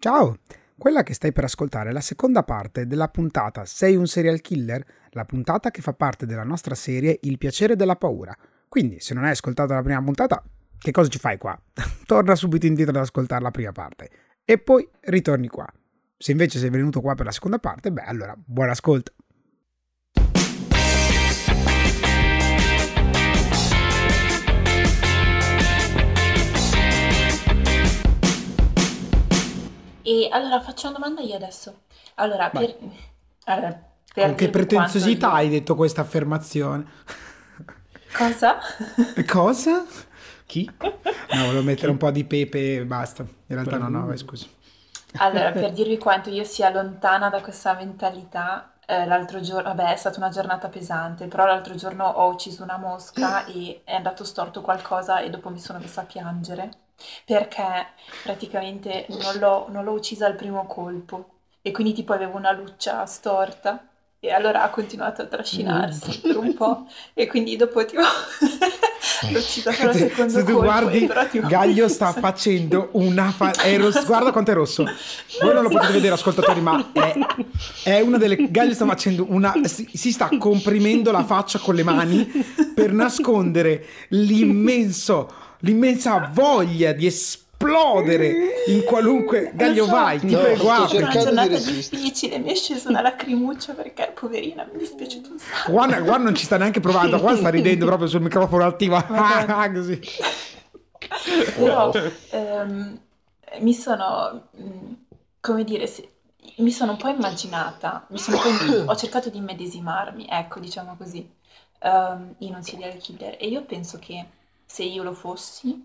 Ciao! Quella che stai per ascoltare è la seconda parte della puntata Sei un serial killer? La puntata che fa parte della nostra serie Il piacere della paura. Quindi, se non hai ascoltato la prima puntata, che cosa ci fai qua? Torna subito indietro ad ascoltare la prima parte e poi ritorni qua. Se invece sei venuto qua per la seconda parte, beh, allora buon ascolto. E allora faccio una domanda io adesso. Allora, per, allora, per Con che pretenziosità quanto hai detto questa affermazione? io- Cosa? Cosa? Chi? No, volevo mettere un po' di pepe e basta. In realtà no, no, vai, scusa. Allora, per dirvi quanto io sia lontana da questa mentalità, eh, l'altro giorno, vabbè, è stata una giornata pesante, però l'altro giorno ho ucciso una mosca e è andato storto qualcosa e dopo mi sono messa a piangere perché praticamente non l'ho non l'ho uccisa al primo colpo e quindi tipo avevo una luccia storta e allora ha continuato a trascinarsi per un po' e quindi dopo tipo l'ho uccisa solo al secondo Se tu colpo guardi, però tipo Gaglio sta facendo una fa- è rosso- guarda quanto è rosso. Voi non lo potete vedere, ascoltatori, ma è, è una delle. Gaglio sta facendo una. Si, si sta comprimendo la faccia con le mani per nascondere l'immenso, l'immensa voglia di esplodere in qualunque. Gaglio, so. vai, ti No, prego, sto apri. È una di giornata resistere. difficile, mi è scesa una lacrimuccia perché poverina mi un sacco. Juan, Juan non ci sta neanche provando, Juan sta ridendo proprio sul microfono attivo. Madonna. Così. Però ehm, mi sono, mh, come dire, se- mi sono un po' immaginata, mi sono un po' ho cercato di immedesimarmi, ecco, diciamo così, ehm, in un serial killer. E io penso che se io lo fossi,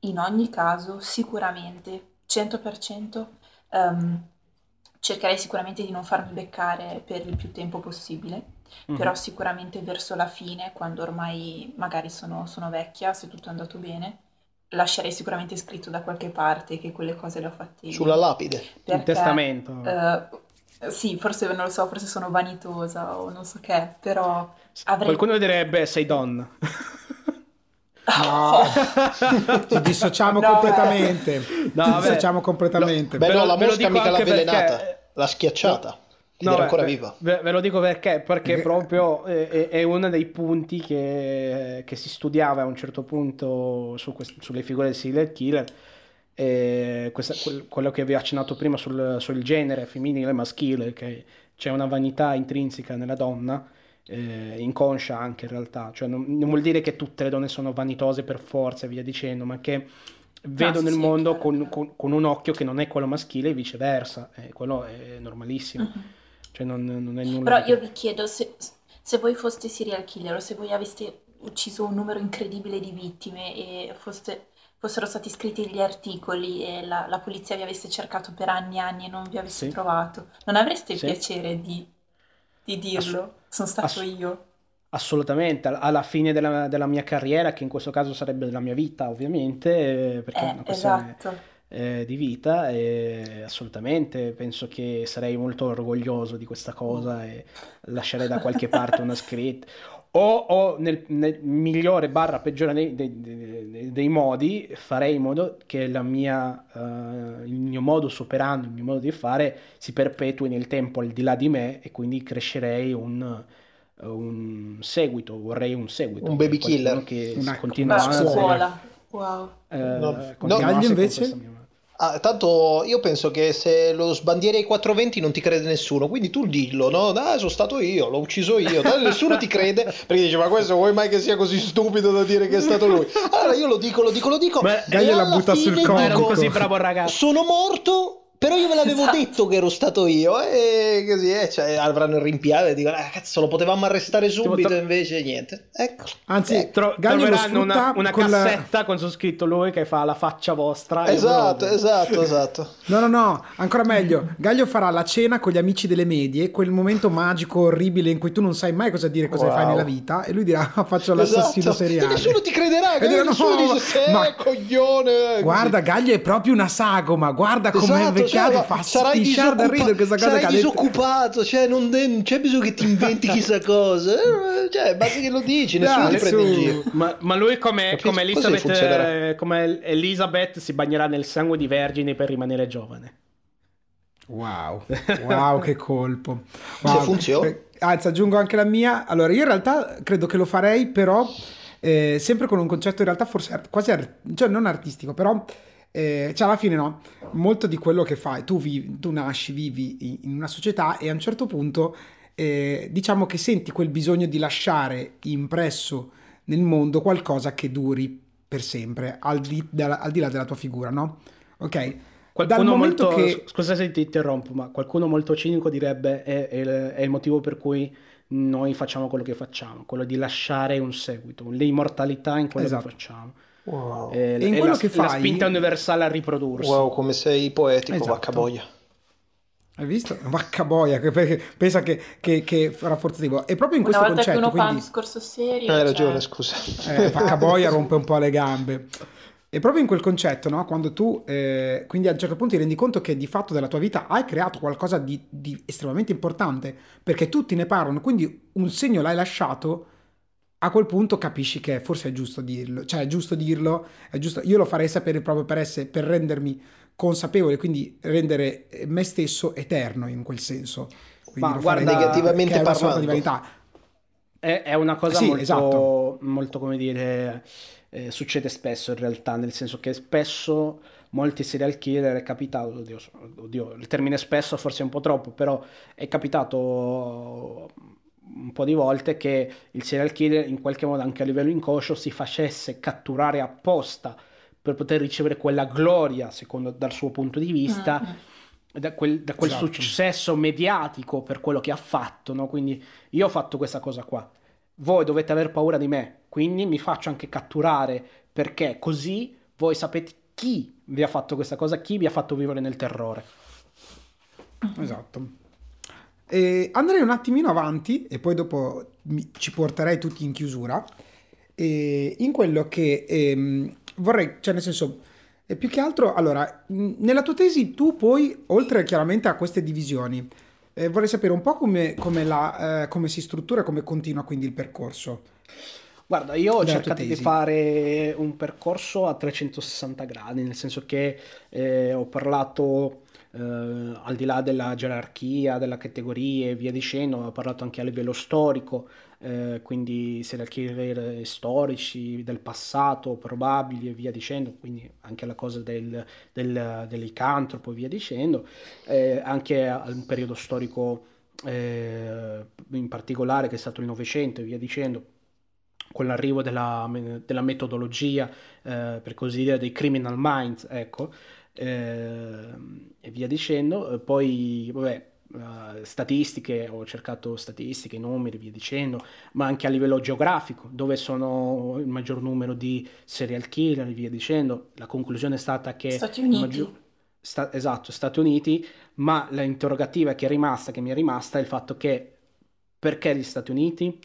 in ogni caso, sicuramente, 100%, ehm, cercherei sicuramente di non farmi beccare per il più tempo possibile. Mhm. Però sicuramente verso la fine, quando ormai magari sono, sono vecchia, se tutto è andato bene, lascerei sicuramente scritto da qualche parte che quelle cose le ho fatte io. Sulla lapide. Il Perché, testamento. eh, sì, forse non lo so, forse sono vanitosa o non so che, però avrei... Qualcuno direbbe sei donna. No, ci dissociamo No, completamente. No, ci dissociamo completamente. Beh, no, la mosca mica l'ha anche perché- avvelenata, l'ha schiacciata. No, era beh, ancora beh, viva. Ve, ve lo dico perché, perché proprio eh, è, è uno dei punti che, che si studiava a un certo punto su quest- sulle figure del serial killer. E questa- quel- quello che vi ho accennato prima sul, sul genere femminile e maschile, che c'è una vanità intrinseca nella donna, eh, inconscia anche in realtà. Cioè non, non vuol dire che tutte le donne sono vanitose per forza e via dicendo, ma che vedono il mondo con, con- con un occhio che non è quello maschile e viceversa. E quello è normalissimo. Mhm. Cioè non, non è nulla Però io vi chiedo se, se voi foste serial killer o se voi aveste ucciso un numero incredibile di vittime e foste- fossero stati scritti gli articoli e la, la polizia vi avesse cercato per anni e anni e non vi avesse Sì. trovato, non avreste il Sì. piacere di, di dirlo? Sono stato ass- io. Assolutamente, al- alla fine della, della mia carriera, che in questo caso sarebbe della mia vita, ovviamente, eh, perché è Eh, una questione esatto. eh, di vita, e assolutamente penso che sarei molto orgoglioso di questa cosa e lascerei da qualche parte una scritta. O, o nel, nel migliore barra peggiore dei, dei- dei- dei modi, farei in modo che la mia, eh, il mio modus operandi, il mio modo di fare si perpetui nel tempo al di là di me e quindi crescerei un, un seguito, vorrei un seguito. Un baby killer. che Una- continua una scuola. Wow. eh, No, no. Invece? Ah, tanto io penso che se lo sbandieri ai 420 non ti crede nessuno, quindi tu dillo, no? Dai, sono stato io, l'ho ucciso io, Tanto nessuno ti crede perché dice ma questo vuoi mai che sia così stupido da dire che è stato lui? Allora io lo dico, lo dico, lo dico Beh, e Gaglio la butta sul ragazzo. sono morto, però io ve l'avevo Esatto. detto che ero stato io e così eh, cioè, avranno il rimpianto e dicono ah, cazzo lo potevamo arrestare subito tro- invece niente. Ecco. Anzi, Tro- Gaglio lo troveranno una, una con la- cassetta con su scritto lui che fa la faccia vostra. Esatto, esatto, esatto. No, no, no, ancora meglio. Gaglio farà la cena con gli amici delle medie, quel momento magico, orribile in cui tu non sai mai cosa dire, cosa Wow. fai nella vita, e lui dirà: "Ah, Faccio l'assassino Esatto. seriale. E nessuno ti crederà, E nessuno "No, dice sei ma- coglione. Guarda, Gaglio è proprio una sagoma, guarda com'è Esatto, cioè, cade, fa sarai, da ridere questa cosa sarai detto. disoccupato, cioè non, non c'è bisogno che ti inventi chissà cosa, eh, cioè basta che lo dici, nessuno Dai, ti prende in giro. Ma, ma lui come, come Elizabeth, eh, come Elizabeth si bagnerà nel sangue di vergini per rimanere giovane. Wow, wow, che colpo. Se funziona. Eh, Anzi, aggiungo anche la mia. Allora, io in realtà credo che lo farei, però eh, sempre con un concetto in realtà forse art- quasi, art- cioè non artistico, però eh, cioè alla fine no, molto di quello che fai, tu, vivi, tu nasci, vivi in- una società e a un certo punto eh, diciamo che senti quel bisogno di lasciare impresso nel mondo qualcosa che duri per sempre, al di, dalla- al di là della tua figura, no? Ok? Qualcuno molto, che... scusa se ti interrompo, ma qualcuno molto cinico direbbe è, è il- è il motivo per cui noi facciamo quello che facciamo, quello di lasciare un seguito, l'immortalità in quello Esatto. che facciamo. Wow. È, E in quello la, che la fai- spinta universale a riprodursi. Wow, come sei poetico, Esatto. vacca boia. Hai visto? Vacca boia, che, perché pensa che, che, che rafforzativo. E proprio in Una questo volta che concetto, uno fa un quindi discorso serio, Hai cioè, ragione, scusa. eh, vacca boia rompe un po' le gambe. E proprio in quel concetto, no? Quando tu, eh, quindi a un certo punto ti rendi conto che di fatto della tua vita hai creato qualcosa di, di estremamente importante, perché tutti ne parlano, quindi un segno l'hai lasciato, a quel punto capisci che forse è giusto dirlo, cioè è giusto dirlo, è giusto, io lo farei sapere proprio per, essere, per rendermi consapevole, quindi rendere me stesso eterno in quel senso. Quindi Ma guarda, negativamente che sorta di parlando. vanità. È, è una cosa Sì, molto, esatto. molto, come dire, eh, succede spesso in realtà, nel senso che spesso molti serial killer è capitato, oddio, oddio, il termine spesso forse è un po' troppo, però è capitato un po' di volte che il serial killer in qualche modo anche a livello inconscio si facesse catturare apposta per poter ricevere quella gloria, secondo dal suo punto di vista, Mm, da quel, da quel Esatto. successo mediatico per quello che ha fatto, no? Quindi io ho fatto questa cosa qua. Voi dovete aver paura di me, quindi mi faccio anche catturare perché così voi sapete chi vi ha fatto questa cosa, chi vi ha fatto vivere nel terrore. Esatto. E andrei un attimino avanti e poi dopo mi- ci porterei tutti in chiusura. E in quello che ehm, vorrei, cioè nel senso, e più che altro, allora, mh, nella tua tesi tu poi, oltre chiaramente a queste divisioni, eh, vorrei sapere un po' come, come la, eh, come si struttura e come continua quindi il percorso. Guarda, io ho cercato di fare un percorso a 360 gradi, nel senso che eh, ho parlato eh, al di là della gerarchia, della categoria e via dicendo, ho parlato anche a livello storico, eh, quindi serial killer storici del passato, probabili e via dicendo, quindi anche la cosa del, del, dell'icantropo e via dicendo, eh, anche a un periodo storico eh, in particolare che è stato il Novecento e via dicendo con l'arrivo della, della metodologia, eh, per così dire, dei criminal minds, ecco, e via dicendo. Eh, Poi, vabbè, eh, statistiche, ho cercato statistiche, numeri, via dicendo, ma anche a livello geografico, dove sono il maggior numero di serial killer, e via dicendo. La conclusione è stata che... Stati Uniti. maggior- sta- esatto, Stati Uniti, ma l'interrogativa che è rimasta, che mi è rimasta, è il fatto che perché gli Stati Uniti?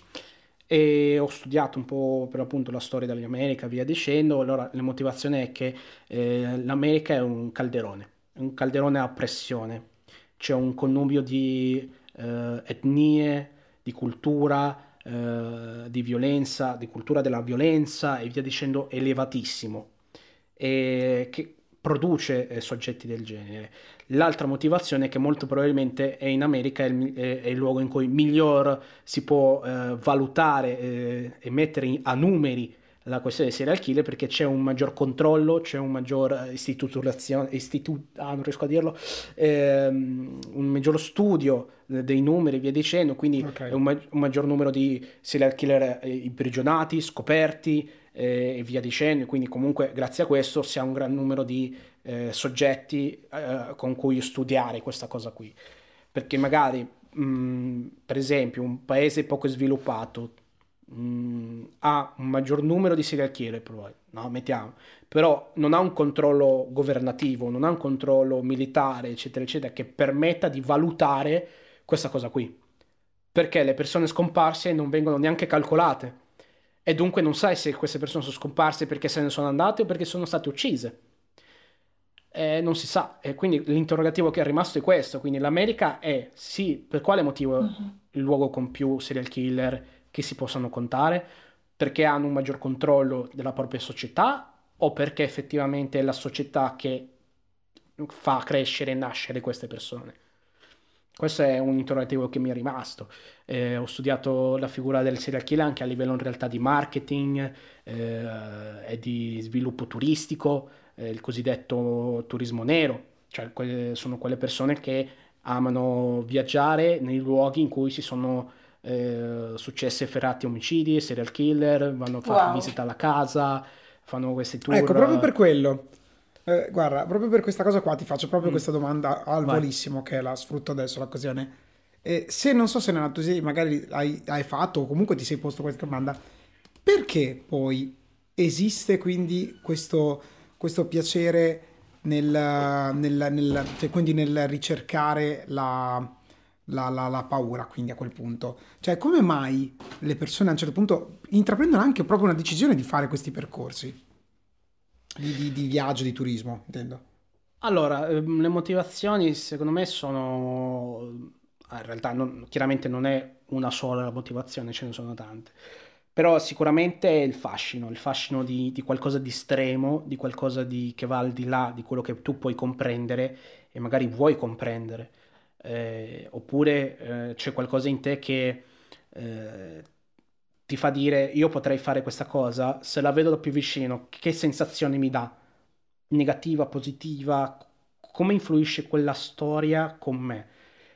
E ho studiato un po' per l'appunto la storia dell'America, via dicendo. Allora, la motivazione è che eh, l'America è un calderone, un calderone a pressione. C'è un connubio di eh, etnie, di cultura, eh, di violenza, di cultura della violenza e via dicendo elevatissimo, e che produce eh, soggetti del genere. L'altra motivazione è che molto probabilmente è in America è il, è- è il luogo in cui miglior si può eh, valutare eh, e mettere in- a numeri la questione dei serial killer perché c'è un maggior controllo, c'è un maggior eh, istituzionalizzazione, istitu- ah, non riesco a dirlo, ehm, un maggior studio eh, dei numeri e via dicendo, quindi Ok. è un, ma- un maggior numero di serial killer eh, imprigionati, scoperti eh, e via dicendo, quindi comunque grazie a questo si ha un gran numero di eh, soggetti eh, con cui studiare questa cosa qui. Perché magari, mh, per esempio, un paese poco sviluppato mh, ha un maggior numero di serial killer, però, no, mettiamo, però non ha un controllo governativo, non ha un controllo militare, eccetera, eccetera, che permetta di valutare questa cosa qui. Perché le persone scomparse non vengono neanche calcolate. E dunque non sai se queste persone sono scomparse perché se ne sono andate o perché sono state uccise. eh, non si sa. E quindi l'interrogativo che è rimasto è questo. Quindi l'America è, sì, per quale motivo mm-hmm. il luogo con più serial killer che si possono contare? Perché hanno un maggior controllo della propria società o perché effettivamente è la società che fa crescere e nascere queste persone? Questo è un interrogativo che mi è rimasto. Eh, ho studiato la figura del serial killer anche a livello in realtà di marketing eh, e di sviluppo turistico, eh, il cosiddetto turismo nero, cioè que- sono quelle persone che amano viaggiare nei luoghi in cui si sono eh, successi efferati omicidi, serial killer, vanno a fare wow. visita alla casa, fanno questi tour. Ecco, proprio per quello eh, guarda, proprio per questa cosa qua ti faccio proprio mm. questa domanda al Vai. volissimo che la sfrutto adesso l'occasione. E se non so se nella tua magari hai, hai fatto o comunque ti sei posto questa domanda, perché poi esiste quindi questo, questo piacere nel, nel, nel, cioè quindi nel ricercare la, la, la, la, paura, quindi a quel punto. Cioè, come mai le persone a un certo punto intraprendono anche proprio una decisione di fare questi percorsi? di, di, di viaggio, di turismo, intendo. Allora, ehm, le motivazioni secondo me sono... Ah, in realtà non, chiaramente non è una sola la motivazione, ce ne sono tante. Però sicuramente è il fascino, il fascino di, di qualcosa di estremo, di qualcosa di, che va al di là di quello che tu puoi comprendere e magari vuoi comprendere. Eh, oppure eh, c'è qualcosa in te che eh, ti fa dire io potrei fare questa cosa, se la vedo da più vicino, che sensazione mi dà? Negativa, positiva? Come influisce quella storia con me?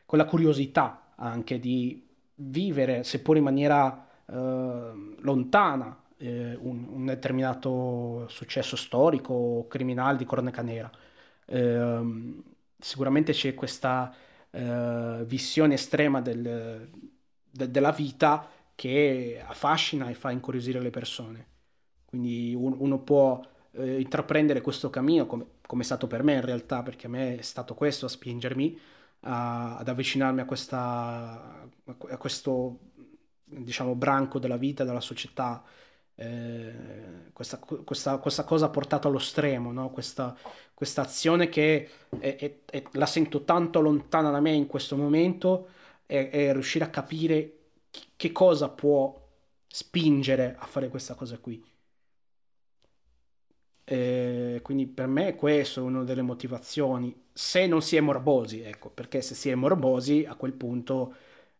Con la curiosità anche di vivere, seppur in maniera eh, lontana, eh, un, un, determinato successo storico o criminale di cronaca nera. Eh, sicuramente c'è questa eh, visione estrema del, de, della vita che affascina e fa incuriosire le persone. Quindi un, uno può eh, intraprendere questo cammino, come, come, è stato per me in realtà, perché a me è stato questo a spingermi a, ad avvicinarmi a, questa, a questo diciamo, branco della vita, della società. Eh, questa, questa, questa, cosa portata allo stremo, no? questa, questa azione che è, è, è, la sento tanto lontana da me in questo momento e riuscire a capire che cosa può spingere a fare questa cosa qui. E quindi per me questo è una delle motivazioni, se non si è morbosi, ecco, perché se si è morbosi a quel punto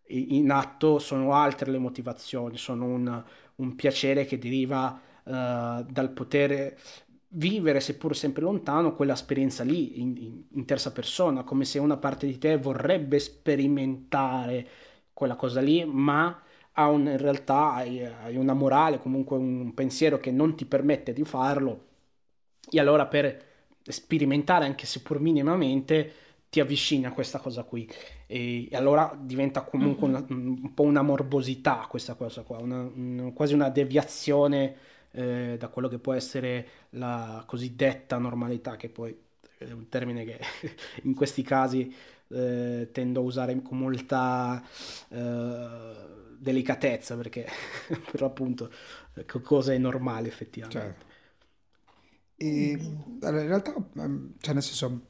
in atto sono altre le motivazioni, sono un, un piacere che deriva uh, dal poter vivere, seppur sempre lontano, quell'esperienza lì in, in, in terza persona, come se una parte di te vorrebbe sperimentare quella cosa lì, ma ha un, in realtà hai, hai una morale, comunque un pensiero che non ti permette di farlo, e allora per sperimentare anche seppur minimamente ti avvicini a questa cosa qui e, e allora diventa comunque una, un po' una morbosità questa cosa qua, una, una, quasi una deviazione eh, da quello che può essere la cosiddetta normalità, che poi è un termine che in questi casi eh, tendo a usare con molta eh, delicatezza perché per appunto cosa è normale effettivamente. Certo. E, allora, in realtà, ehm, cioè nel senso,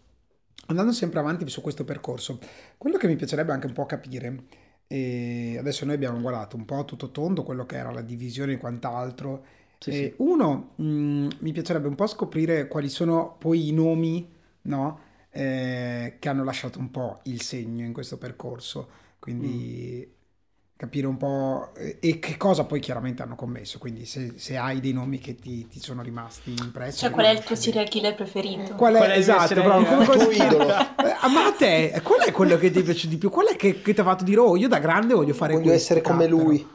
andando sempre avanti su questo percorso, quello che mi piacerebbe anche un po' capire, e adesso noi abbiamo guardato un po' tutto tondo quello che era la divisione e quant'altro, sì, sì. uno, mh, mm, mi piacerebbe un po' scoprire quali sono poi i nomi, no? eh, che hanno lasciato un po' il segno in questo percorso. Quindi mm. Capire un po' eh, e che cosa poi chiaramente hanno commesso. Quindi se, se hai dei nomi che ti, ti, sono rimasti impressi. Cioè, qual è il tuo serial killer preferito? Qual è, qual è esatto, però, come tuo idolo? Eh, ma a te, qual è quello che ti piace di più? Qual è che, che ti ha fatto dire, oh, io da grande voglio fare voglio questo? Voglio essere come lui.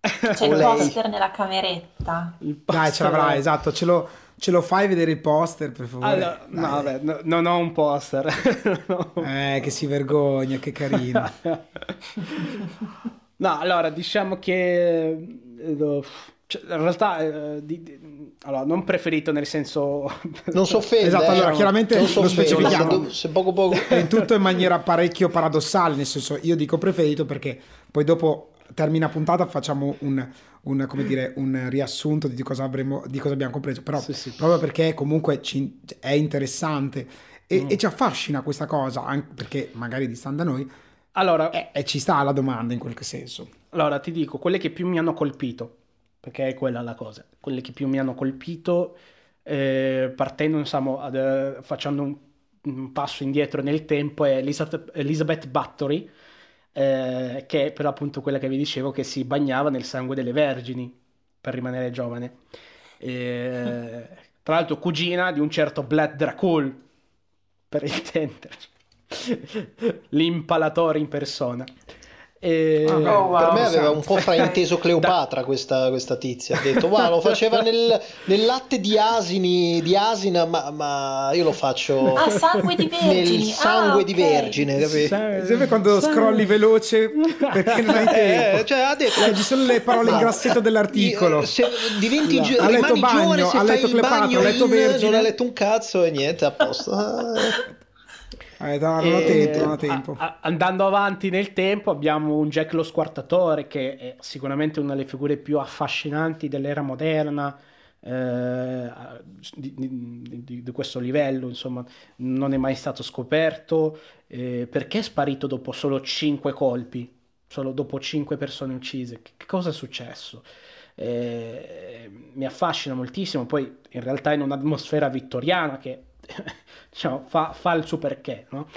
C'è il poster nella cameretta. Il poster. Dai, ce l'avrai, esatto, ce l'ho Ce lo fai vedere il poster, per favore? Allora, no, vabbè, no, non ho un poster. no. Eh, che si vergogna, che carino. no, allora, diciamo che... Eh, cioè, in realtà, eh, di, di, allora, non preferito nel senso... Non so offende. Esatto, allora, eh, chiaramente lo specifichiamo. Se poco poco... È tutto in maniera parecchio paradossale, nel senso, io dico preferito perché poi dopo termina puntata facciamo un, un, come dire, un riassunto di cosa, avremo, di cosa abbiamo compreso, però Sì, sì. proprio perché comunque ci- è interessante e, Mm. e ci affascina questa cosa, anche perché magari distante da noi, Allora, e, e ci sta la domanda in quel senso. allora, ti dico, quelle che più mi hanno colpito, perché è quella la cosa, quelle che più mi hanno colpito, eh, partendo, insomma, ad, eh, facendo un, un passo indietro nel tempo, è Elizabeth, Elizabeth Bathory, eh, che è per appunto quella che vi dicevo che si bagnava nel sangue delle vergini per rimanere giovane. Eh, tra l'altro cugina di un certo Vlad Dracul, per intenderci. L'impalatore in persona. E... Ah, Oh, wow. Per me aveva un po' frainteso Cleopatra questa, questa tizia. Ha detto, ma lo faceva nel, nel latte di asini, di asina, ma, ma io lo faccio Ah, sangue di vergini. nel sangue ah, di ok. vergine, capito? Sempre quando sa- scrolli veloce perché non hai tempo. Eh, cioè, ha detto, Leggi solo le parole in grassetto dell'articolo. io- Se diventi gi- Ha letto rimani bagno, giovane ha letto Cleopatra, ha letto in- Vergine. non ha letto un cazzo e niente, a posto. Ah. Eh, no, non ho tempo, non ho a- tempo. a- andando avanti nel tempo abbiamo un Jack lo Squartatore che è sicuramente una delle figure più affascinanti dell'era moderna eh, di, di- di- questo livello, insomma, non è mai stato scoperto. Eh, perché è sparito dopo solo 5 colpi? Solo dopo 5 persone uccise? Che, che cosa è successo? Eh, mi affascina moltissimo, poi in realtà in un'atmosfera vittoriana che diciamo, fa, fa il suo perché, no?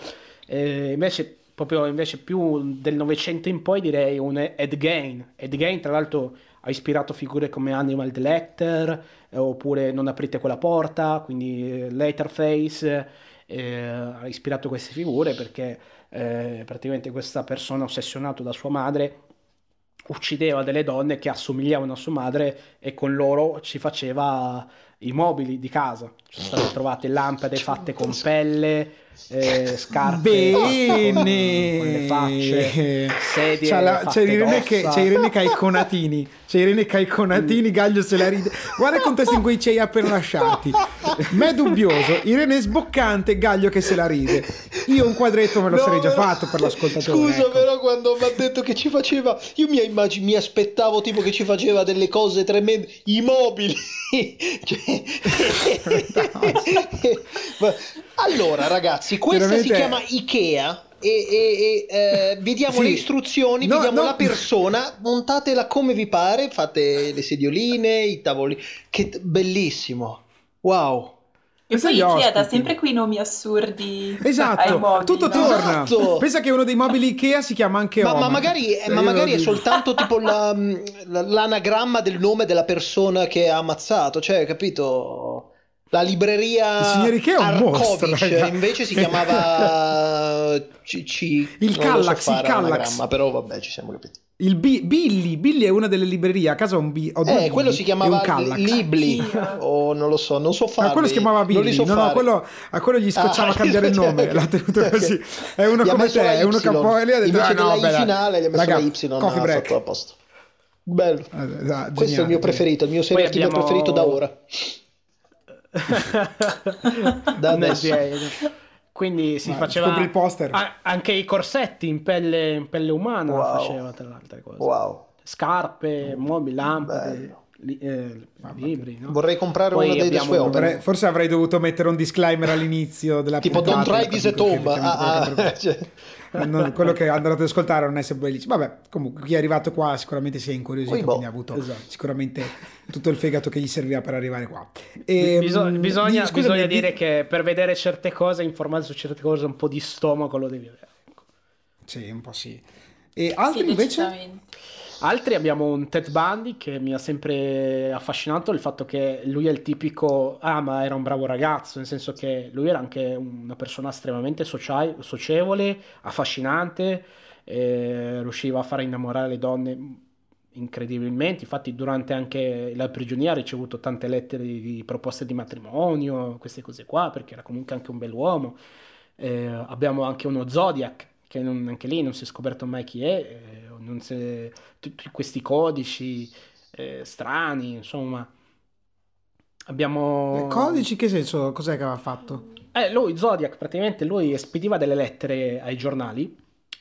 Eh, invece, proprio invece più del Novecento in poi direi un Ed Gein. Ed Gein, tra l'altro, ha ispirato figure come Animal the Lecter, eh, oppure Non aprite quella porta, quindi eh, Leatherface, eh, ha ispirato queste figure perché eh, praticamente questa persona ossessionato da sua madre uccideva delle donne che assomigliavano a sua madre e con loro ci faceva i mobili di casa. Ci sono state trovate lampade fatte con pelle, eh, scarpe con, con le facce, Bene. sedie C'è, la- fatte c'è Irene, che, c'è Irene Caiconatini. C'è Irene Caiconatini, Gaglio se la ride. Guarda il contesto in cui ci hai appena lasciati. Me dubbioso, Irene sboccante, Gaglio che se la ride. Io un quadretto me lo No, sarei già fatto per l'ascoltatore. Scusa, ecco. però, quando mi ha detto che ci faceva, io mi, immag- mi aspettavo tipo che ci faceva delle cose tremende, i mobili. Cioè- allora, ragazzi, questa si Veramente- chiama Ikea. E, e- e, eh, vi diamo Sì. le istruzioni, No, vi diamo no. la persona, montatela come vi pare, fate le sedioline, i tavoli, che t- bellissimo, wow. E Pensa poi Ikea sempre quei nomi assurdi ai Esatto, mobili, tutto no? torna. Esatto. Pensa che uno dei mobili Ikea si chiama anche Ma, ma magari, eh, ma magari è soltanto tipo la- la- l'anagramma del nome della persona che ha ammazzato, cioè, capito? La libreria Il signor Ikea è un mostro, Arkovic, raga. invece si chiamava CC. Il non lo so Kallax, il l'anagramma, però vabbè, ci siamo capiti. Il Bi- Billy, Billy è una delle librerie. A casa ho un B. ho due Eh, Billy quello si chiamava. Libli, o non lo so, non so fare. Ah, quello si chiamava Billy. So no, no, quello, a quello gli scocciava Ah, cambiare il nome. L'ha tenuto così. È uno Gli come te, è uno che poi lì ha detto: Invece ah, no, beh, finale gli ha messo raga, la Y. Coffee break. fatto a posto. Bello. Esatto, Questo è il geniale, mio preferito, il mio serial abbiamo- preferito da ora. Da adesso. Quindi si Vai, faceva il poster. Ah, anche i corsetti in pelle, in pelle umana Wow. faceva tra le altre cose. Wow. Scarpe, mobili, lampade, Bello. li- eh, libri. no? Vorrei comprare Poi una delle abbiamo- sue opere. Forse avrei dovuto mettere un disclaimer all'inizio della Tipo puntata. Don't Try This at Home. Ah, cioè, non- quello che andate ad ascoltare non è sempre bellissimo. Vabbè, comunque chi è arrivato qua sicuramente si è incuriosito, Poi boh. quindi ha avuto Esatto. sicuramente tutto il fegato che gli serviva per arrivare qua. E, Biso- mm, bisogna scusami, bisogna di- dire che per vedere certe cose, informarsi su certe cose, un po' di stomaco lo devi avere. ecco. Sì, un po' sì. E altri Sì, invece? Altri abbiamo un Ted Bundy che mi ha sempre affascinato il fatto che lui è il tipico, ah ma era un bravo ragazzo, nel senso che lui era anche una persona estremamente socia- socievole, affascinante, eh, riusciva a far innamorare le donne incredibilmente, infatti durante anche la prigionia ha ricevuto tante lettere di, di proposte di matrimonio, queste cose qua, perché era comunque anche un bell'uomo. Eh, abbiamo anche uno Zodiac, che non- anche lì non si è scoperto mai chi è, eh, è- tutti questi codici eh, strani, insomma. Abbiamo... Codici, che senso? Cos'è che aveva fatto? Eh, lui, Zodiac, praticamente lui spediva delle lettere ai giornali,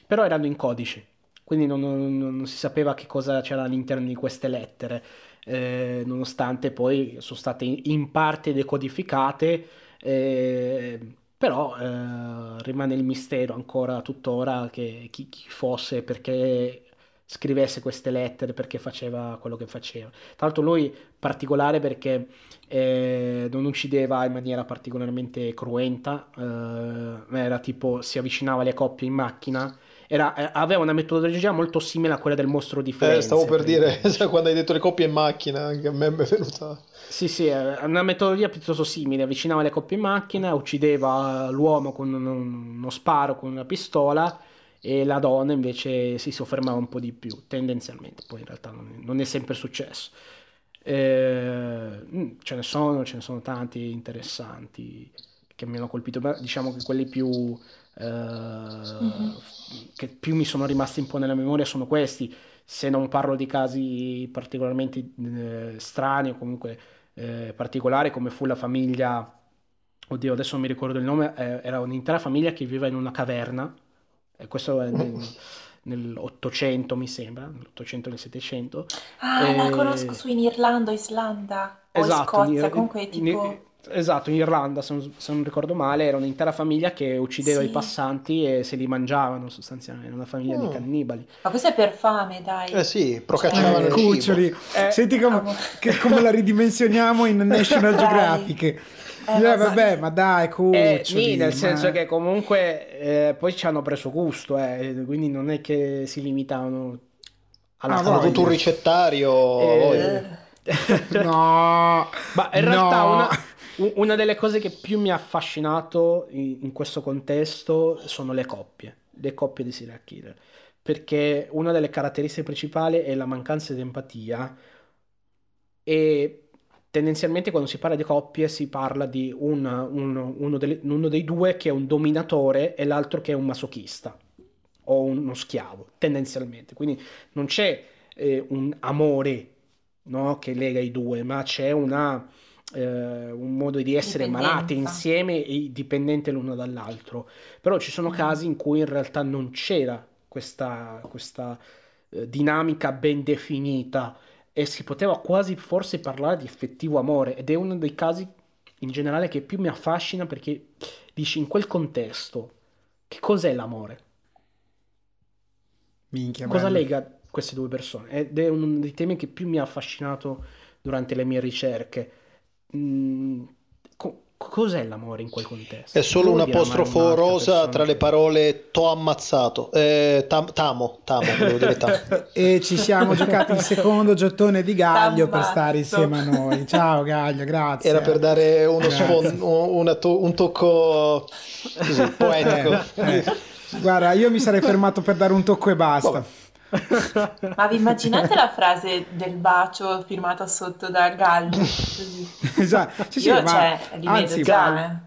però erano in codice. quindi non, non, non si sapeva che cosa c'era all'interno di queste lettere, eh, nonostante poi sono state in parte decodificate, eh, però eh, rimane il mistero ancora tuttora che chi, chi fosse, perché scrivesse queste lettere perché faceva quello che faceva. Tra l'altro lui particolare perché eh, non uccideva in maniera particolarmente cruenta, eh, era tipo si avvicinava alle coppie in macchina. Era, eh, aveva una metodologia molto simile a quella del mostro di Firenze. Eh, stavo per, per dire, quando hai detto le coppie in macchina, anche a me è venuta... Sì, sì, è una metodologia piuttosto simile, avvicinava le coppie in macchina, uccideva l'uomo con uno sparo, con una pistola, e la donna invece si soffermava un po' di più, tendenzialmente, poi in realtà non è, non è sempre successo. Eh, ce ne sono, ce ne sono tanti interessanti che mi hanno colpito, ma diciamo che quelli più, eh, mm-hmm. che più mi sono rimasti un po' nella memoria sono questi, se non parlo di casi particolarmente eh, strani o comunque eh, particolari come fu la famiglia, oddio adesso non mi ricordo il nome, eh, era un'intera famiglia che viveva in una caverna questo è nel, nell'Ottocento mi sembra, nell'Ottocento e nel Settecento. Ah, e... la conosco su in Irlanda, Islanda o esatto, Scozia, in, comunque tipo... In, esatto, in Irlanda, se non, se non, ricordo male, era un'intera famiglia che uccideva sì. i passanti e se li mangiavano sostanzialmente, una famiglia oh. di cannibali. Ma questo è per fame, dai. Eh sì, procacciavano eh, cuccioli. Eh, Senti come, che, come la ridimensioniamo in National Geographic. Eh, eh, vabbè, ma dai, cuccioli, eh, sì, nel ma... senso che comunque eh, poi ci hanno preso gusto, eh, quindi non è che si limitavano alla ah, Hanno avuto un ricettario. Eh, no, ma in realtà no. una, una, delle cose che più mi ha affascinato in, in questo contesto sono le coppie, le coppie di serial killer, perché una delle caratteristiche principali è la mancanza di empatia e tendenzialmente quando si parla di coppie si parla di una, uno, uno, delle, uno, dei due che è un dominatore e l'altro che è un masochista o uno schiavo, tendenzialmente. Quindi non c'è eh, un amore no, che lega i due, ma c'è una, eh, un modo di essere malati insieme e dipendenti l'uno dall'altro. Però ci sono mm. casi in cui in realtà non c'era questa, questa eh, dinamica ben definita e si poteva quasi forse parlare di effettivo amore ed è uno dei casi in generale che più mi affascina perché dici in quel contesto che cos'è l'amore? Minchia, Cosa bello. lega queste due persone? Ed è uno dei temi che più mi ha affascinato durante le mie ricerche. Mm, Cos'è l'amore in quel contesto? È solo un apostrofo rosa tra le parole t'ho ammazzato. Eh, tam, tamo, tamo, dire tamo. e ci siamo giocati il secondo gettone di Gaglio per stare insieme a noi. Ciao Gaglio, grazie. Era per dare uno sfon- un, to- un, tocco così, poetico. Eh, eh. Guarda, io mi sarei fermato per dare un tocco e basta. Boh. Ma vi immaginate la frase del bacio firmata sotto da Gallo? esatto. Sì, Io, sì, cioè, ma, anzi, già,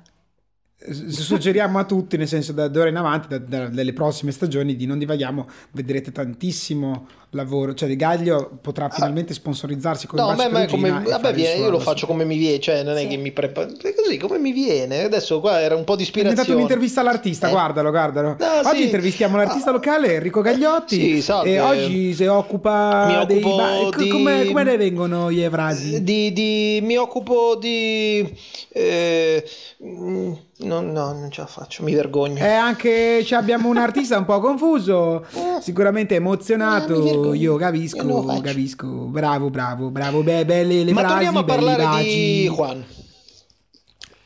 suggeriamo a tutti, nel senso da, ora in avanti, da, da, dalle prossime stagioni, di non divaghiamo, vedrete tantissimo lavoro, cioè Di Gaglio potrà ah. finalmente sponsorizzarsi con no, beh, ma come, vabbè, viene, io lo faccio come mi viene, cioè non è sì. che mi preparo, così come mi viene, adesso qua era un po' di ispirazione. È diventato un'intervista all'artista, eh. guardalo, guardalo. No, oggi sì. intervistiamo l'artista ah. locale Enrico Gagliotti sì, e oggi si occupa mi dei ba- di... come, come ne vengono gli evrasi? Di, di, mi occupo di... Eh, mm, No, no, non ce la faccio, mi vergogno. E anche abbiamo un artista un po' confuso, eh. sicuramente emozionato. Io capisco, io capisco. Bravo, bravo, bravo. Beh, belle le Ma frasi, torniamo a parlare di Juan.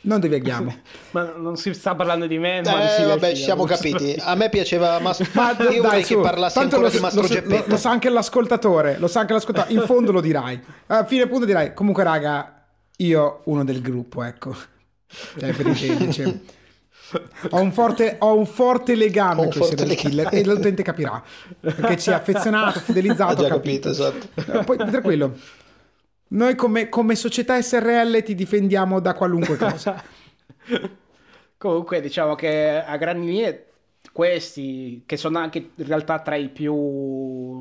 Non divaghiamo. ma non si sta parlando di me. Eh, vabbè, ci siamo capiti. A me piaceva Mas- ma io dai, su, che parlassi ancora lo, di Mastro lo, Geppetto. Lo, lo, sa anche l'ascoltatore, lo sa anche l'ascoltatore. In fondo lo dirai. A fine punto dirai, comunque raga, io uno del gruppo, ecco. Cioè, per intenderci. Ho un forte, ho un forte legame con i serial killer e l'utente capirà perché ci ha affezionato, fidelizzato. Ha capito, esatto. Eh, poi tranquillo, noi come, come, società SRL ti difendiamo da qualunque cosa. Comunque, diciamo che a grandi linee questi, che sono anche in realtà tra i più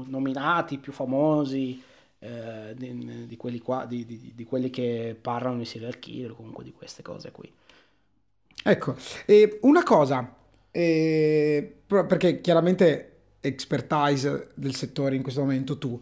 nominati, più famosi, eh, di, di, quelli qua, di, di, di, quelli che parlano di serial killer, comunque di queste cose qui. Ecco, e una cosa, eh, perché chiaramente expertise del settore in questo momento tu.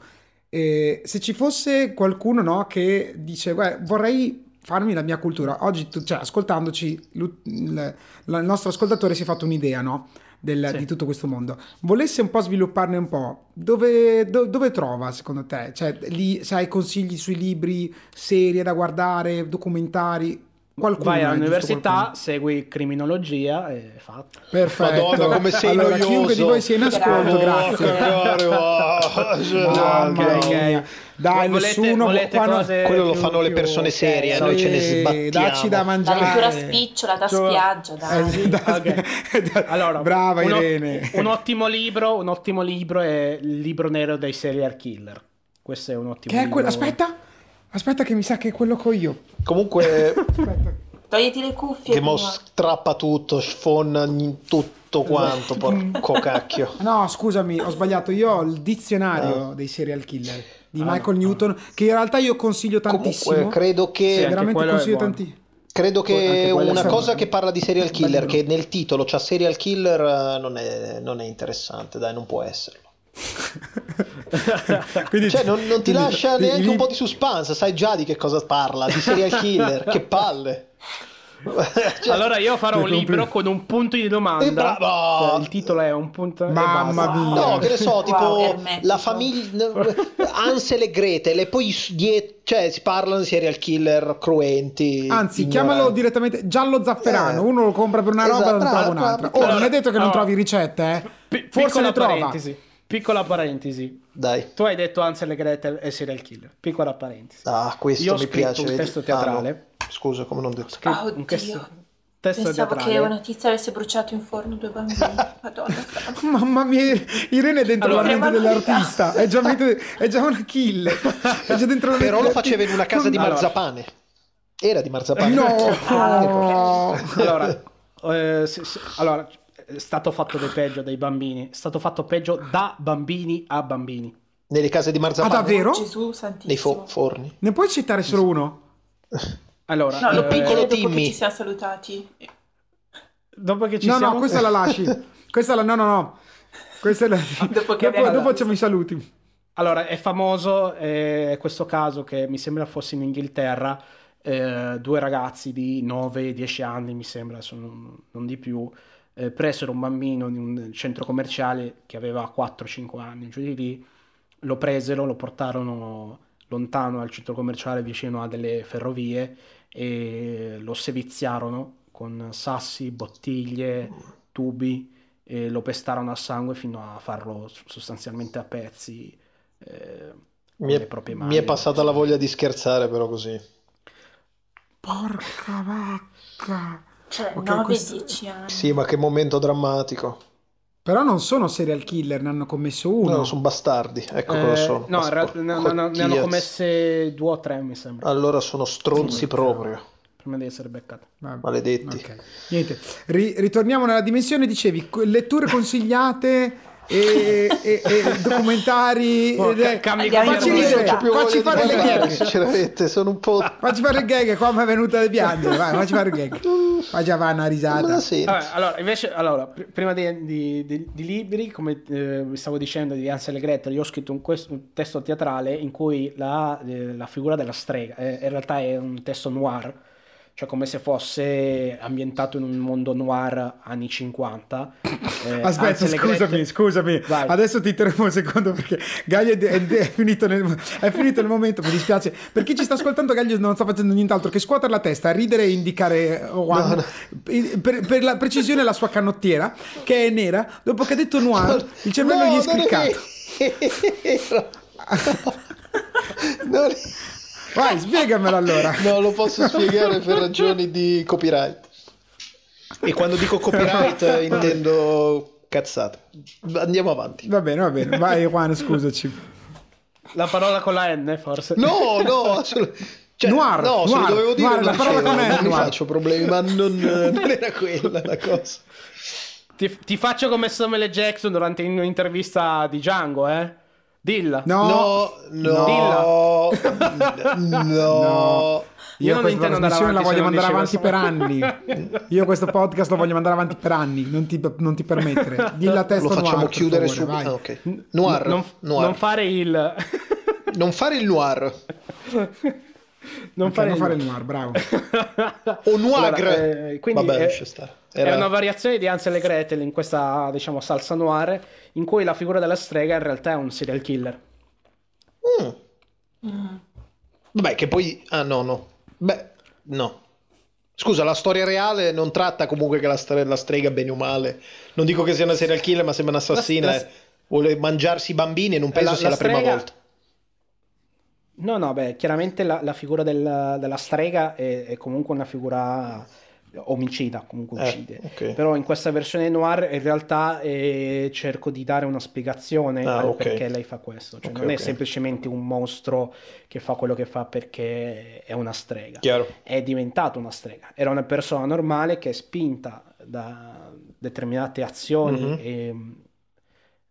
E se ci fosse qualcuno no, che dice "Guarda, vorrei farmi la mia cultura, oggi tu- cioè, ascoltandoci il, il nostro ascoltatore si è fatto un'idea no, del- Sì. di tutto questo mondo, volesse un po' svilupparne un po', dove, do- dove trova secondo te? Cioè, lì, se hai consigli sui libri, serie da guardare, documentari? Qualcuno Vai visto all'università, segui criminologia e fatto. Perfetto. Madonna, come sei allora, noioso. chiunque di voi sia in ascolto, Grazie. grazie. Mamma Mamma ok. mia. Dai, Volete- nessuno volete qua no- cose Quello lo più- fanno le più- persone ok, serie, noi ce ne sbattiamo. Dacci da La mangiare. lettura spicciola da Cioè- spiaggia, dai. Eh, sì, da- Ok. da- Allora, brava un, Irene. un ottimo libro, un ottimo libro è il libro nero dei serial killer. Questo è un ottimo Che è libro. quello? Aspetta, aspetta che mi sa che è quello che ho io. Comunque, Aspetta. Togliti le cuffie. Gemo prima. strappa tutto, sfonna tutto quanto, porco cacchio. No, scusami, ho sbagliato. Io ho il dizionario Ah. dei serial killer di Ah, Michael no. Newton, che in realtà io consiglio tantissimo. Comunque, credo Sì, che, anche veramente consiglio tantissimo. credo che una cosa che parla di serial killer, che nel titolo c'ha serial killer, eh, non è, non è interessante, dai, non può esserlo. Quindi- Cioè, non, non ti lascia neanche i- un po' di suspense, sai già di che cosa parla, di serial killer, che palle. Cioè, allora io farò un libro con un punto di domanda. Eh, bravo! Cioè, il titolo è un punto e Mamma mia. No, che ne so, tipo Wow, la famiglia Ansel e Gretel e poi s- die- cioè si parlano di serial killer cruenti. Anzi, ignoranti. chiamalo direttamente giallo zafferano. Eh. Uno lo compra per una roba Esatto, e non trova bravo, un'altra. bravo. Oh, non è detto che non trovi ricette, eh. Forse le trova. parentesi. Piccola parentesi. Dai. Tu hai detto Ansel e Gretel e serial killer. Piccola parentesi. Ah, questo Io ho mi scritto piace. un vedi? testo Ah, teatrale. no. Scusa, come non detto. Ah, un testo, oddio. testo Pensavo teatrale. che una tizia avesse bruciato in forno due bambini. Madonna. Mamma mia, Irene è dentro Allora- la mente dell'artista. È già, mente- è già una kill. È già dentro la mente Però lo faceva in una casa di Allora. marzapane. Era di marzapane. No. Allora, eh, sì, sì, allora, è stato fatto del peggio dai bambini. È stato fatto peggio da bambini a bambini. Nelle case di marzapane. Ah, davvero? Gesù Nei santissimo. fo- forni. Ne puoi citare solo uno? Allora, No, lo eh, piccolo Timmy. che ci siamo salutati. dopo che ci No, siamo... no, questa la lasci. Questa la... No, no, no. Questa è la... Dopo che dopo, dopo facciamo i saluti. Allora, è famoso eh, questo caso che mi sembra fosse in Inghilterra, eh, due ragazzi di 9-10 anni, mi sembra, sono non di più, eh, presero un bambino in un centro commerciale che aveva 4-5 anni, giù di lì, lo presero, lo portarono lontano dal centro commerciale vicino a delle ferrovie e lo seviziarono con sassi, bottiglie, tubi e lo pestarono a sangue fino a farlo sostanzialmente a pezzi eh, con Mi le è, proprie mi mani. è passata la voglia di scherzare, però così. Porca vacca. Cioè, Ok, 9-10 questo- anni. Sì, ma che momento drammatico. Però non sono serial killer, ne hanno commesso uno. No, sono bastardi. Ecco Eh, cosa sono. no, in realtà ne, ne- ne hanno commesse due o tre, mi sembra, Allora sono stronzi proprio. prima di essere beccate. Vabbè. Maledetti. Ok. Niente, Ri- ritorniamo nella dimensione, dicevi, letture consigliate e, e- e documentari. Oh, è- ca- cambi Andiamo Facci ridere, facci fare le gag. Sinceramente, sono un po'. Facci fare il gag, qua mi è venuta da piangere. Vai, facci fare il gag. Fai già va una risata. Vabbè, allora, invece, allora, pr- prima di, di- di- di libri, come eh, stavo dicendo di Ansel e Gretel, io ho scritto un, quest- un testo teatrale in cui la, eh, la figura della strega, eh, in realtà è un testo noir, cioè come se fosse ambientato in un mondo noir anni 50. Eh, Aspetta, scusami, Gretel- scusami. Vai. Adesso ti interrompo un secondo perché Gaglio è, è- è finito nel, è finito il momento. Mi dispiace. Per chi ci sta ascoltando, Gaglio non sta facendo nient'altro che scuotere la testa, ridere e indicare Juan. No, no. Per, per la precisione, la sua canottiera che è nera. Dopo che ha detto noir, il cervello No, gli è non scliccato. vero. Non è- Vai, spiegamelo allora. No, lo posso spiegare per ragioni di copyright. E quando dico copyright intendo cazzate. Andiamo avanti. Va bene, va bene. Vai, Juan, scusaci. La parola con la N, forse. No, no, assolut- cioè, Noir, no, se noir, lo dovevo dire noir, la parola con non N, noir. faccio problemi, ma non, non era quella la cosa. Ti, ti faccio come Samuel L. Jackson durante un'intervista di Django, eh? Dilla. No, No, no, no, Io, Io questa trasmissione la voglio mandare avanti per anni. Io questo podcast lo voglio mandare avanti per anni. Non ti, non ti permettere. Dilla a testa Lo facciamo noir, chiudere su. Ah, okay. Noir, non, noir. non fare il. non fare il noir. Non, fare, non fare noir, bravo. o noir. Allora, eh, quindi Vabbè, è, Era... è, una variazione di Hansel e Gretel in questa, diciamo, salsa noir, in cui la figura della strega in realtà è un serial killer. Mm. Mm. Vabbè, che poi... Ah, no, no. Beh, no. Scusa, la storia reale non tratta comunque che la, stre- la strega bene o male. Non dico che sia una serial killer, ma sembra un'assassina. La, la... Vuole mangiarsi i bambini e non penso la, sia la, strega... prima volta. No, no, beh, chiaramente la, la figura del, della strega è, è, comunque una figura omicida, comunque eh, uccide. Eh, okay. Però in questa versione noir in realtà eh, cerco di dare una spiegazione ah, okay. perché lei fa questo. Cioè, okay, non è semplicemente un mostro che fa quello che fa perché è una strega. Chiaro. È diventato una strega. Era una persona normale che è spinta da determinate azioni mm-hmm. e,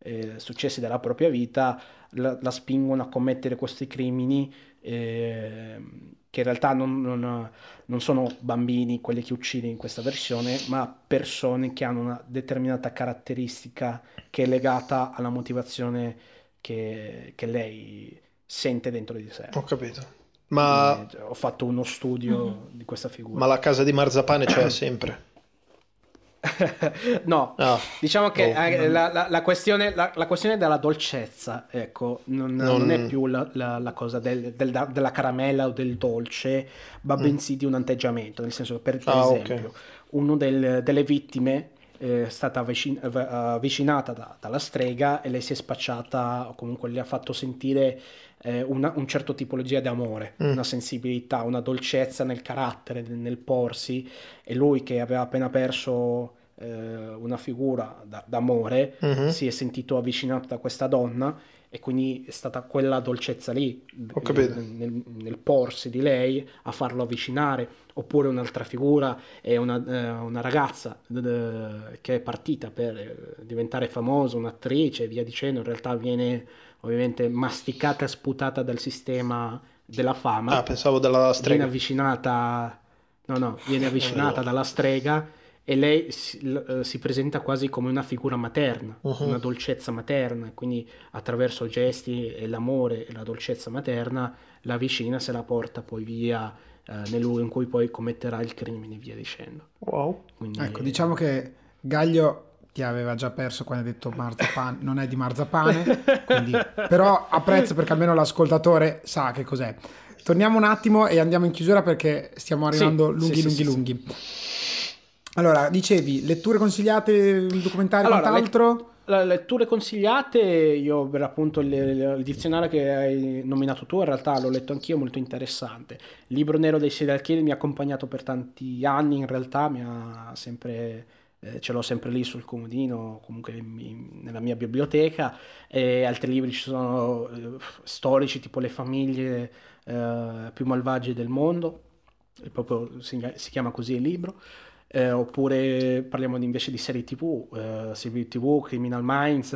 e successi della propria vita la, la spingono a commettere questi crimini eh, che in realtà non, non, non, sono bambini quelli che uccide in questa versione, ma persone che hanno una determinata caratteristica che è legata alla motivazione che, che lei sente dentro di sé. Ho capito. Ma... Ho fatto uno studio mm-hmm. di questa figura. Ma la casa di Marzapane c'è sempre. no, no, diciamo che no, eh, la, la, la, questione, la, questione, della dolcezza, ecco, non, non... non è più la, cosa del, del, della caramella o del dolce, ma mm. bensì di un atteggiamento. Nel senso, per, per ah, esempio, okay. una del, delle vittime è stata avvicin- avvicinata da, dalla strega e lei si è spacciata, o comunque le ha fatto sentire eh, una, un certo tipologia di amore, mm. una sensibilità, una dolcezza nel carattere, nel, porsi, e lui che aveva appena perso eh, una figura da, d'amore mm-hmm. si è sentito avvicinato da questa donna e quindi è stata quella dolcezza lì nel, nel, porsi di lei a farlo avvicinare oppure un'altra figura è una, eh, una ragazza eh, che è partita per eh, diventare famosa un'attrice e via dicendo in realtà viene ovviamente masticata e sputata dal sistema della fama. Ah, pensavo della strega. Viene avvicinata, no, no, viene avvicinata dalla strega e lei si, uh, si, presenta quasi come una figura materna, uh-huh. una dolcezza materna, quindi attraverso gesti e l'amore e la dolcezza materna la vicina se la porta poi via uh, nel luogo in cui poi commetterà il crimine, via dicendo. Wow. Quindi, ecco, diciamo che Gaglio ti aveva già perso quando hai detto marzapane, non è di marzapane, quindi, però apprezzo perché almeno l'ascoltatore sa che cos'è. Torniamo un attimo e andiamo in chiusura perché stiamo arrivando sì, lunghi, sì, lunghi, sì, lunghi. Allora, dicevi, letture consigliate, documentario, allora, quant'altro? Le, letture consigliate, io per appunto il, il, dizionario che hai nominato tu, in realtà l'ho letto anch'io, molto interessante. Il libro nero dei serial killer mi ha accompagnato per tanti anni, in realtà mi ha sempre eh, ce l'ho sempre lì sul comodino, comunque in, nella mia biblioteca, e altri libri ci sono eh, storici tipo Le famiglie eh, più malvagie del mondo, proprio si, si, chiama così il libro, eh, oppure parliamo invece di serie tv, serie tv, Criminal Minds,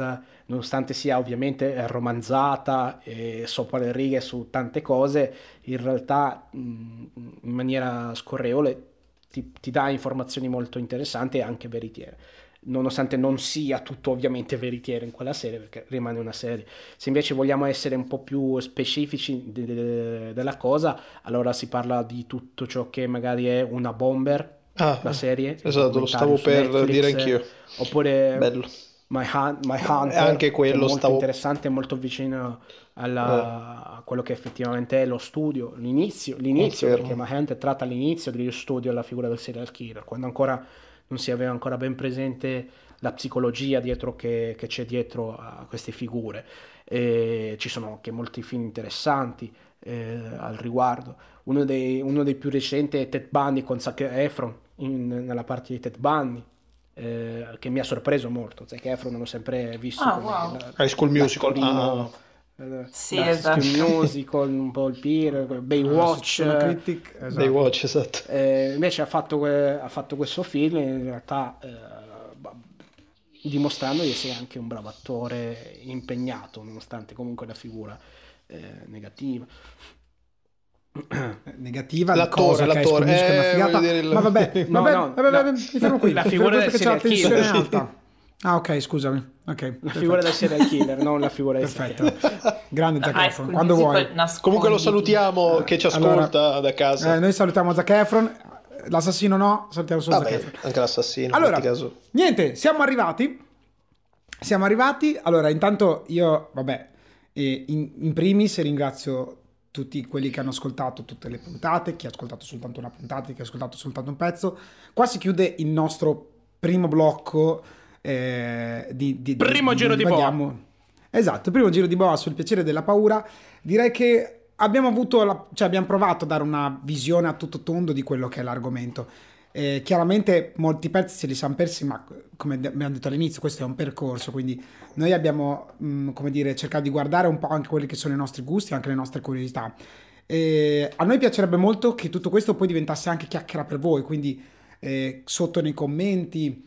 nonostante sia ovviamente romanzata e sopra le righe su tante cose, in realtà mh, in maniera scorrevole ti, ti dà informazioni molto interessanti e anche veritiere nonostante non sia tutto ovviamente veritiero in quella serie, perché rimane una serie. Se invece vogliamo essere un po' più specifici de- de- della cosa, allora si parla di tutto ciò che magari è una bomber, ah, la serie. Esatto, lo stavo per Netflix, dire anch'io. Oppure Bello. My, Hunt, My Hunter, anche quello molto stavo... interessante molto vicino alla, a quello che effettivamente è lo studio, l'inizio, l'inizio perché Mahant tratta l'inizio dello studio della figura del serial killer, quando ancora non si aveva ancora ben presente la psicologia dietro che, che c'è dietro a queste figure. E ci sono anche molti film interessanti eh, al riguardo. Uno dei, uno dei, più recenti è Ted Bundy con Zac Efron in, nella parte di Ted Bundy. Eh, che mi ha sorpreso molto. Zac Efron l'ho sempre visto ah, come wow. la, High School Musical. Ah sì, esatto. Musical, un po' il peer, Baywatch. Ah, critic, esatto. Baywatch, esatto. Eh, invece ha fatto, ha fatto, questo film in realtà eh, dimostrando di essere anche un bravo attore impegnato, nonostante comunque la figura eh, negativa. negativa L'attore, cosa che l'attore, escono, escono una eh, figata. il- ma vabbè, No, vabbè, no, vabbè, la- vabbè, mi fermo qui la figura del la serial killer. alta ah ok scusami ok La figura del serial killer, non la figura del perfetto grande Zac High Efron quando vuoi. Comunque lo salutiamo che ci Allora, ascolta da casa. eh, noi salutiamo Zac Efron l'assassino no salutiamo solo Zac Vabbè, Efron anche l'assassino. allora niente siamo arrivati siamo arrivati allora intanto io vabbè eh, in, in primis ringrazio tutti quelli che hanno ascoltato tutte le puntate chi ha ascoltato soltanto una puntata chi ha ascoltato soltanto un pezzo qua si chiude il nostro primo blocco eh, di, di- Primo giro di boa. divaghiamo. esatto primo giro di boa sul piacere della paura direi che abbiamo avuto la- cioè abbiamo provato a dare una visione a tutto tondo di quello che è l'argomento eh, chiaramente molti pezzi se li siamo persi, ma come abbiamo detto all'inizio, questo è un percorso, quindi noi abbiamo, mh, come dire, cercato di guardare un po' anche quelli che sono i nostri gusti, anche le nostre curiosità. Eh, a noi piacerebbe molto che tutto questo poi diventasse anche chiacchiera per voi, quindi eh, sotto nei commenti,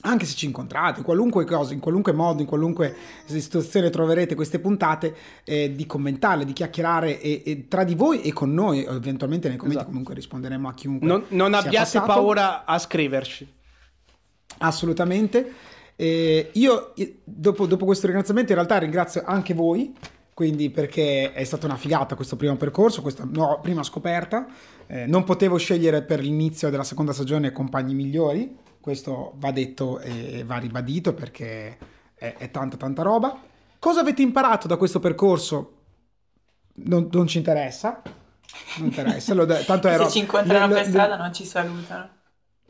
anche se ci incontrate, qualunque cosa, in qualunque modo, in qualunque situazione troverete queste puntate, eh, di commentarle, di chiacchierare e, e tra di voi e con noi, eventualmente nei commenti Esatto. comunque risponderemo a chiunque. Non, non abbiate passato. paura a scriverci. Assolutamente. Eh, io dopo, dopo questo ringraziamento in realtà ringrazio anche voi, quindi perché è stata una figata questo primo percorso, questa nuova prima scoperta. Eh, non potevo scegliere per l'inizio della seconda stagione compagni migliori, questo va detto e va ribadito perché è, è tanta tanta roba. Cosa avete imparato da questo percorso? Non, non ci interessa. Non interessa, lo- tanto è Se ci incontrano le- per strada non ci salutano.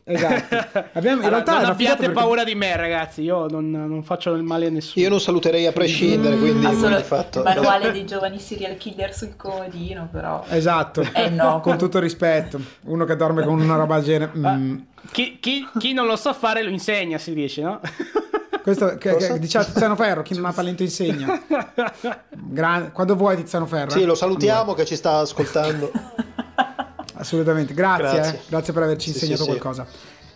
Esatto. Abbiamo, in Allora, realtà non abbiate perché- paura di me, ragazzi. Io non, non faccio del male a nessuno. Io non saluterei a prescindere, quindi, solo di fatto. il manuale dei giovani serial killer sul comodino, però. Esatto, Eh no. con tutto il rispetto, uno che dorme con una roba genere. mm. Chi, chi- chi non lo sa fare lo insegna, si dice, no? Questo che, che diceva Tiziano Ferro, chi non ha talento insegna. Gran- Quando vuoi Tiziano Ferro. Sì, eh? lo salutiamo che ci sta ascoltando. Assolutamente, grazie, Grazie. grazie. grazie per averci Sì, insegnato sì, qualcosa.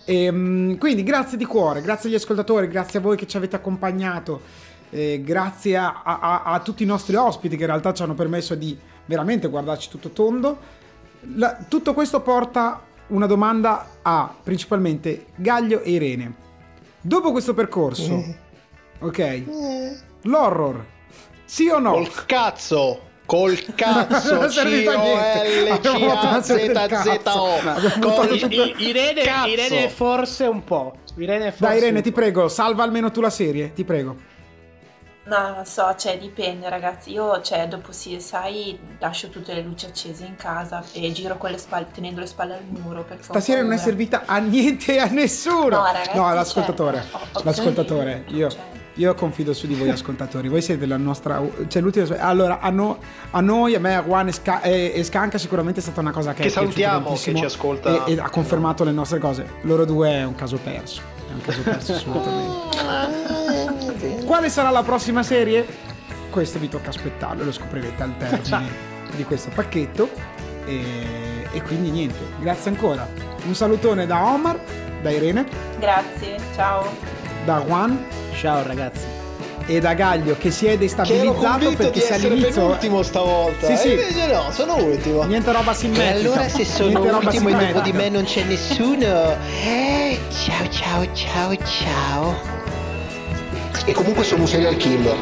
Ehm, quindi grazie di cuore, grazie agli ascoltatori, grazie a voi che ci avete accompagnato, eh, grazie a, a- a- tutti i nostri ospiti che in realtà ci hanno permesso di veramente guardarci tutto tondo. La- tutto questo porta una domanda a principalmente Gaglio e Irene. Dopo questo percorso, ok, l'horror, sì o no? Col cazzo! Col cazzo! Non è servito a niente. Abbiamo fatto una serie del C-O-L-C-A-Z-Z-O! cazzo. Abbiamo Col I- Irene, Cazzo! Irene forse un po'. Irene forse Dai Irene, ti prego, salva almeno tu la serie, ti prego. No, non so, cioè dipende ragazzi. Io, cioè, dopo CSI lascio tutte le luci accese in casa e giro con le spalle, tenendo le spalle al muro. Stasera non è servita a niente e a nessuno. No, ragazzi, No, l'ascoltatore. cioè, ho- ho l'ascoltatore. bisogno di- Io, cioè. Io confido su di voi ascoltatori. Voi siete la nostra... Cioè l'ultima... Allora, a, no- a noi, a me, a Juan e, Sca- e- e Scanca sicuramente è stata una cosa che... Che salutiamo, che ci ascolta. E, e ha confermato le nostre cose. Loro due è un caso perso. È un caso perso assolutamente. Quale sarà la prossima serie? Questo vi tocca aspettarlo, lo scoprirete al termine di questo pacchetto. E, e quindi niente, grazie ancora. Un salutone da Omar, da Irene, Grazie, ciao. da Juan Ciao ragazzi. e da Gaglio che si è destabilizzato perché se essere all'inizio penultimo stavolta. Sì, e sì. invece no, sono ultimo. niente roba E simmetrica. allora se sono niente roba ultimo e dopo di me non c'è nessuno. Eh, ciao ciao ciao ciao. E comunque sono un serial killer.